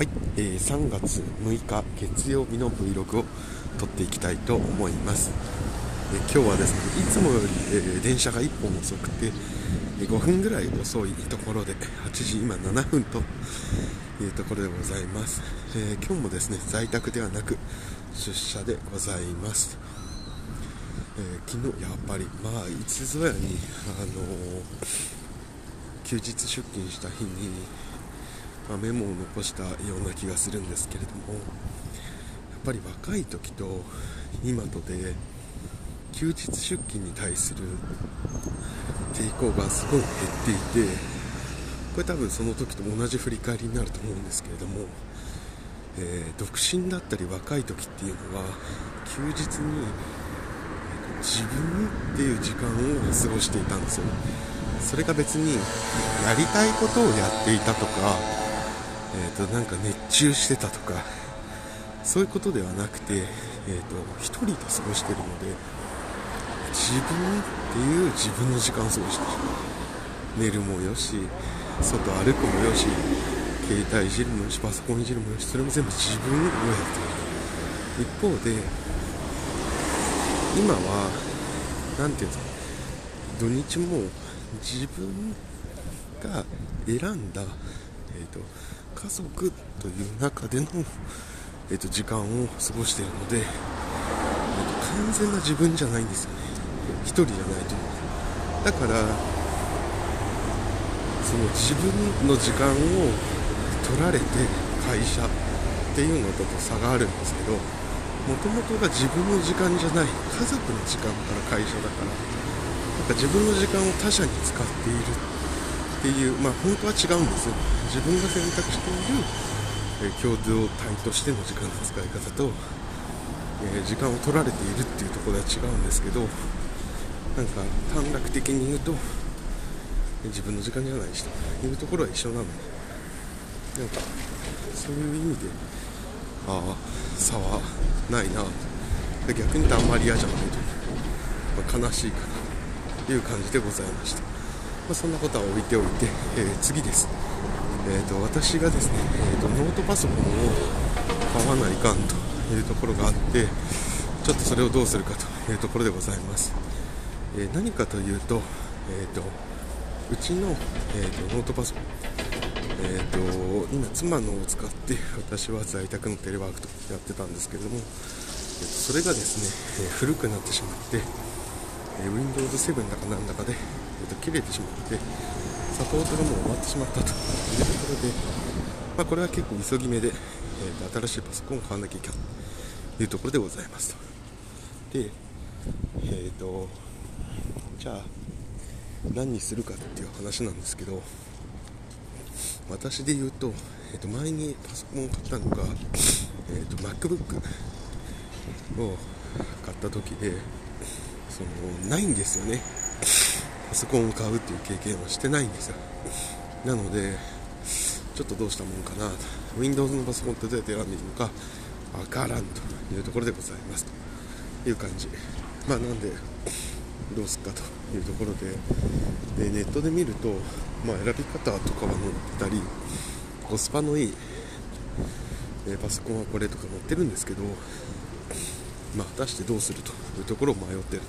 はい、えー、3月6日月曜日の Vlog を撮っていきたいと思います、えー、今日はですねいつもより、えー、電車が1本遅くて、え5分ぐらい遅いところで8時今7分というところでございます、え今日もですね在宅ではなく出社でございます。え昨日やっぱりまあいつぞやにあの休日出勤した日にまあ、メモを残したような気がするんですけれどもやっぱり若い時と今とで休日出勤に対する抵抗がすごい減っていてこれ多分その時と同じ振り返りになると思うんですけれども、えー、独身だったり若い時っていうのは休日に、自分っていう時間を過ごしていたんですよ。それが別にやりたいことをやっていたとかえーと、なんか熱中してたとかそういうことではなくて、えーと、1人で過ごしてるので自分っていう自分の時間を過ごしてる。寝るもよし外歩くもよし携帯いじるもよしパソコンいじるもよしそれも全部自分をやってる。一方で今は何て言うんですか土日も自分が選んだ、えーと家族という中での、えーと、時間を過ごしているので、えーと、完全な自分じゃないんですよね。1人じゃないと。いうだからその自分の時間を取られて会社っていうのと差があるんですけどもともとが自分の時間じゃない家族の時間から会社だからなんか自分の時間を他者に使っているっていうまあ本当は違うんですよ。自分が選択している、え、共同体としての時間の使い方と、え、時間を取られているっていうところは違うんですけどなんか短絡的に言うと自分の時間じゃないしというところは一緒なのでなんかそういう意味でああ差はないな。逆に言うとあんまり嫌じゃないという、まあ、悲しいかなという感じでございました。まあ、そんなことは置いておいて、えー、次です、えーと、私がですね、えーと、ノートパソコンを買わないかんというところがあってちょっとそれをどうするかというところでございます、えー、何かというと,、えーと、うちの、えー、とノートパソコンえーと、今、妻のを使って私は在宅のテレワークとやってたんですけれども、えー、とそれがですね、えー、古くなってしまって、え、Windows 7だかなんだかで、えー、と切れてしまってサポートがもう終わってしまったと。いうところで、まあ、これは結構急ぎ目で、えー、新しいパソコンを買わなきゃいけないというところでございますと。でえっ、ー、とじゃあ何にするかっていう話なんですけど私で言うと,、えー、と前にパソコンを買ったのが、えー、と MacBook を買った時でそのないんですよね。パソコンを買うっていう経験はしてないんですよ。なのでちょっとどうしたもんかな。Windows のパソコンってどうやって選んでいいのかわからんというところでございます。という感じ。まあなんでどうすっかというところで。でネットで見ると、まあ、選び方とかは載ったりコスパのいい、えパソコンはこれとか載ってるんですけどまあ、果たしてどうするというところを迷ってる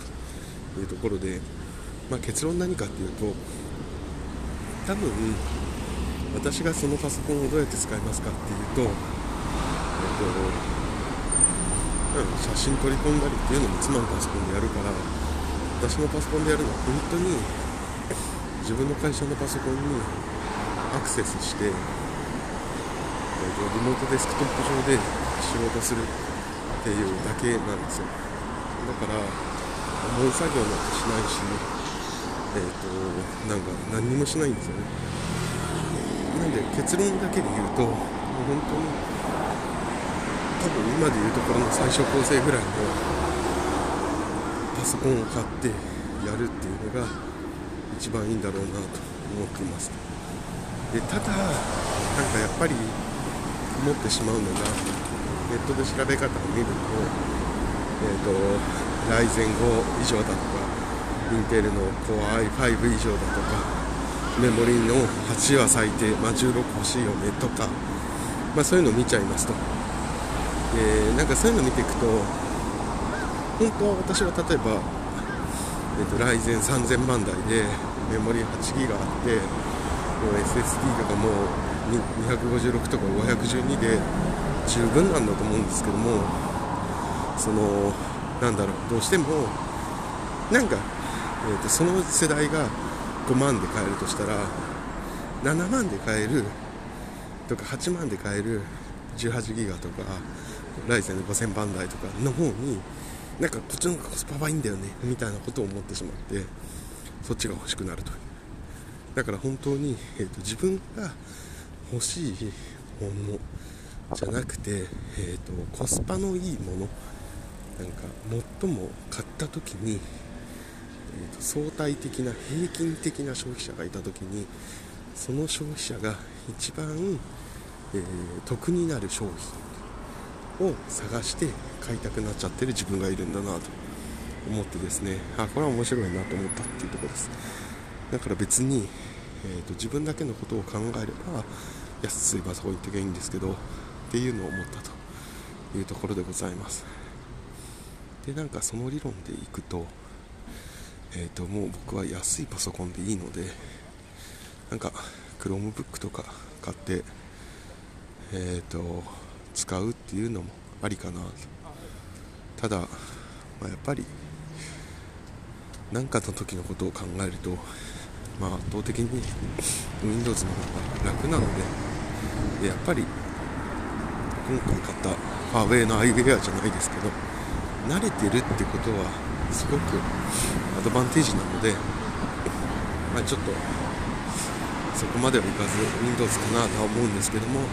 というところで、まあ、結論何かっていうと多分私がそのパソコンをどうやって使いますかっていうと、えっと、写真取り込んだりっていうのも妻のパソコンでやるから私のパソコンでやるのは本当に自分の会社のパソコンにアクセスして、えっと、リモートデスクトップ上で仕事するっていうだけなんですよ。だから重い作業なんてしないしえっ、ー、となんか何にもしないんですよね。なんで結論だけで言うともう本当に多分今で言うところの最初構成ぐらいのパソコンを買ってやるっていうのが一番いいんだろうなと思っています。でただなんかやっぱり思ってしまうのがネットで調べ方を見ると,、えーと、ライゼン5以上だとかインテルの Core i5 以上だとかメモリーの8は最低、まあ、16欲しいよねとかまあ、そういうのを見ちゃいますと。でなんかそういうのを見ていくと本当は私は例えば、えーと、ライゼン3000番台でメモリ8ギガあってもう SSD とかも256とか512で十分なんだと思うんですけどもそのなんだろうどうしてもなんか、えーと、その世代が5万で買えるとしたら7万で買えるとか8万で買える18ギガとかライゼンの5000番台とかの方になんかこっちの方がコスパはいいんだよねみたいなことを思ってしまってそっちが欲しくなるという。だから本当に、えーと、自分が欲しいものじゃなくて、えーと、コスパのいいものなんか最も買った時に、えーと相対的な平均的な消費者がいた時にその消費者が一番、えー、得になる商品を探して買いたくなっちゃってる自分がいるんだなと思ってですねあこれは面白いなと思ったっていうとこです。だから別に、えーと、自分だけのことを考えれば安いパソコン行ってきゃいいんですけどっていうのを思ったというところでございます。でなんかその理論でいくと,、えーともう僕は安いパソコンでいいのでなんか Chromebook とか買ってえっ、ー、と使うっていうのもありかなと。ただ、まあ、やっぱり何かの時のことを考えると、まあ、圧倒的に Windows の方が楽なのでやっぱり今回買ったファーウェイのアイウェアじゃないですけど慣れてるってことはすごくアドバンテージなので、まあ、ちょっとそこまではいかず Windows かなとは思うんですけども、え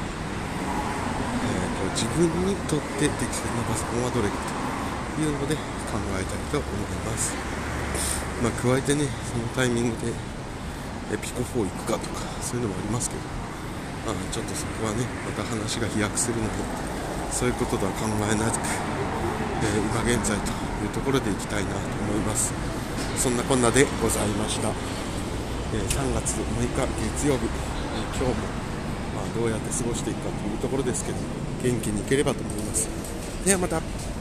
ーと、自分にとって適切なパソコンはどれかというので考えたいと思います、まあ、加えてねそのタイミングでピコ4行くかとかそういうのもありますけど、まあ、ちょっとそこはねまた話が飛躍するのでそういうこととは考えなく、えー、今現在というところでいきたいなと思います。そんなこんなでございました。え3月6日月曜日、え今日も、まあ、どうやって過ごしていくかというところですけど元気にいければと思います。ではまた。